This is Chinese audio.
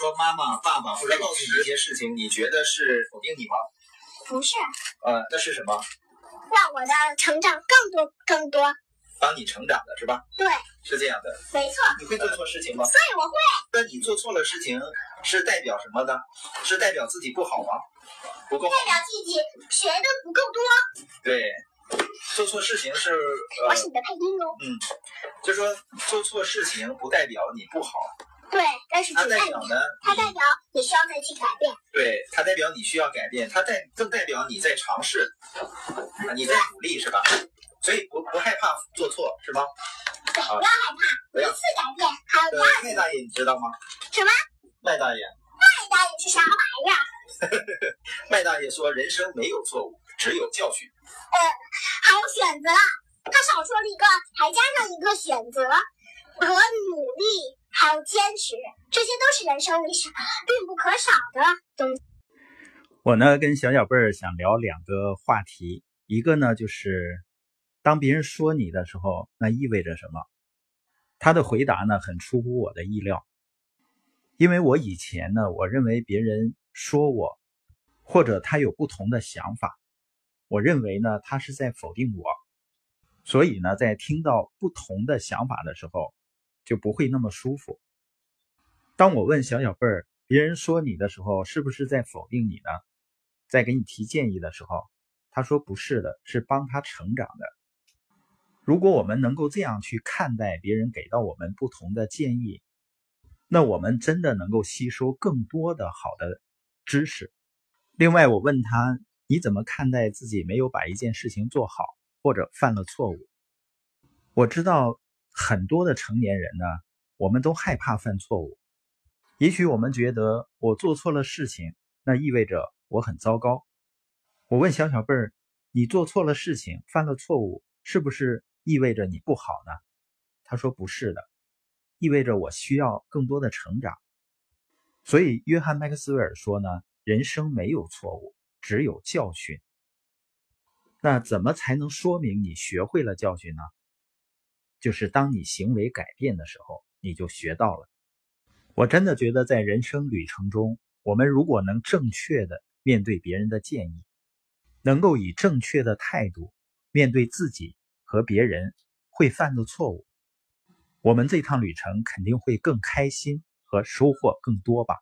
说妈妈、爸爸或者告诉你一些事情，你觉得是否定你吗？不是，呃，那是什么？让我的成长更多更多。帮你成长的是吧？对，是这样的。没错。你会做错事情吗？所以我会。那你做错了事情是代表什么呢？是代表自己不好吗？不够。代表自己学的不够多。对，做错事情是。我是你的配音哦。嗯，就说做错事情不代表你不好。对，但是它代表呢？它代表你需要再去改变。对，它代表你需要改变，它代更代表你在尝试，你在努力是吧？所以不不害怕做错是吗？对，不要害怕，一次改变还有第二次。麦大爷你知道吗？什么？麦大爷。麦大爷是啥玩意儿？麦大爷说：“人生没有错误，只有教训。”呃，还有选择，他少说了一个，还加上一个选择和努要坚持，这些都是人生里是必不可少的东西。我呢，跟小小贝儿想聊两个话题，一个呢就是。当别人说你的时候，那意味着什么？他的回答呢，很出乎我的意料。因为我以前呢，我认为别人说我，或者他有不同的想法，我认为呢，他是在否定我。所以呢，在听到不同的想法的时候，就不会那么舒服。当我问小小贝儿，别人说你的时候，是不是在否定你呢？在给你提建议的时候，他说不是的，是帮他成长的。如果我们能够这样去看待别人给到我们不同的建议，那我们真的能够吸收更多的好的知识。另外，我问他：“你怎么看待自己没有把一件事情做好，或者犯了错误？”我知道很多的成年人呢，我们都害怕犯错误。也许我们觉得我做错了事情，那意味着我很糟糕。我问小小贝儿：“你做错了事情，犯了错误，是不是？”意味着你不好呢？他说不是的，意味着我需要更多的成长。所以，约翰·麦克斯韦尔说呢：“人生没有错误，只有教训。”那怎么才能说明你学会了教训呢？就是当你行为改变的时候，你就学到了。我真的觉得，在人生旅程中，我们如果能正确的面对别人的建议，能够以正确的态度面对自己。和别人会犯的错误，我们这趟旅程肯定会更开心和收获更多吧。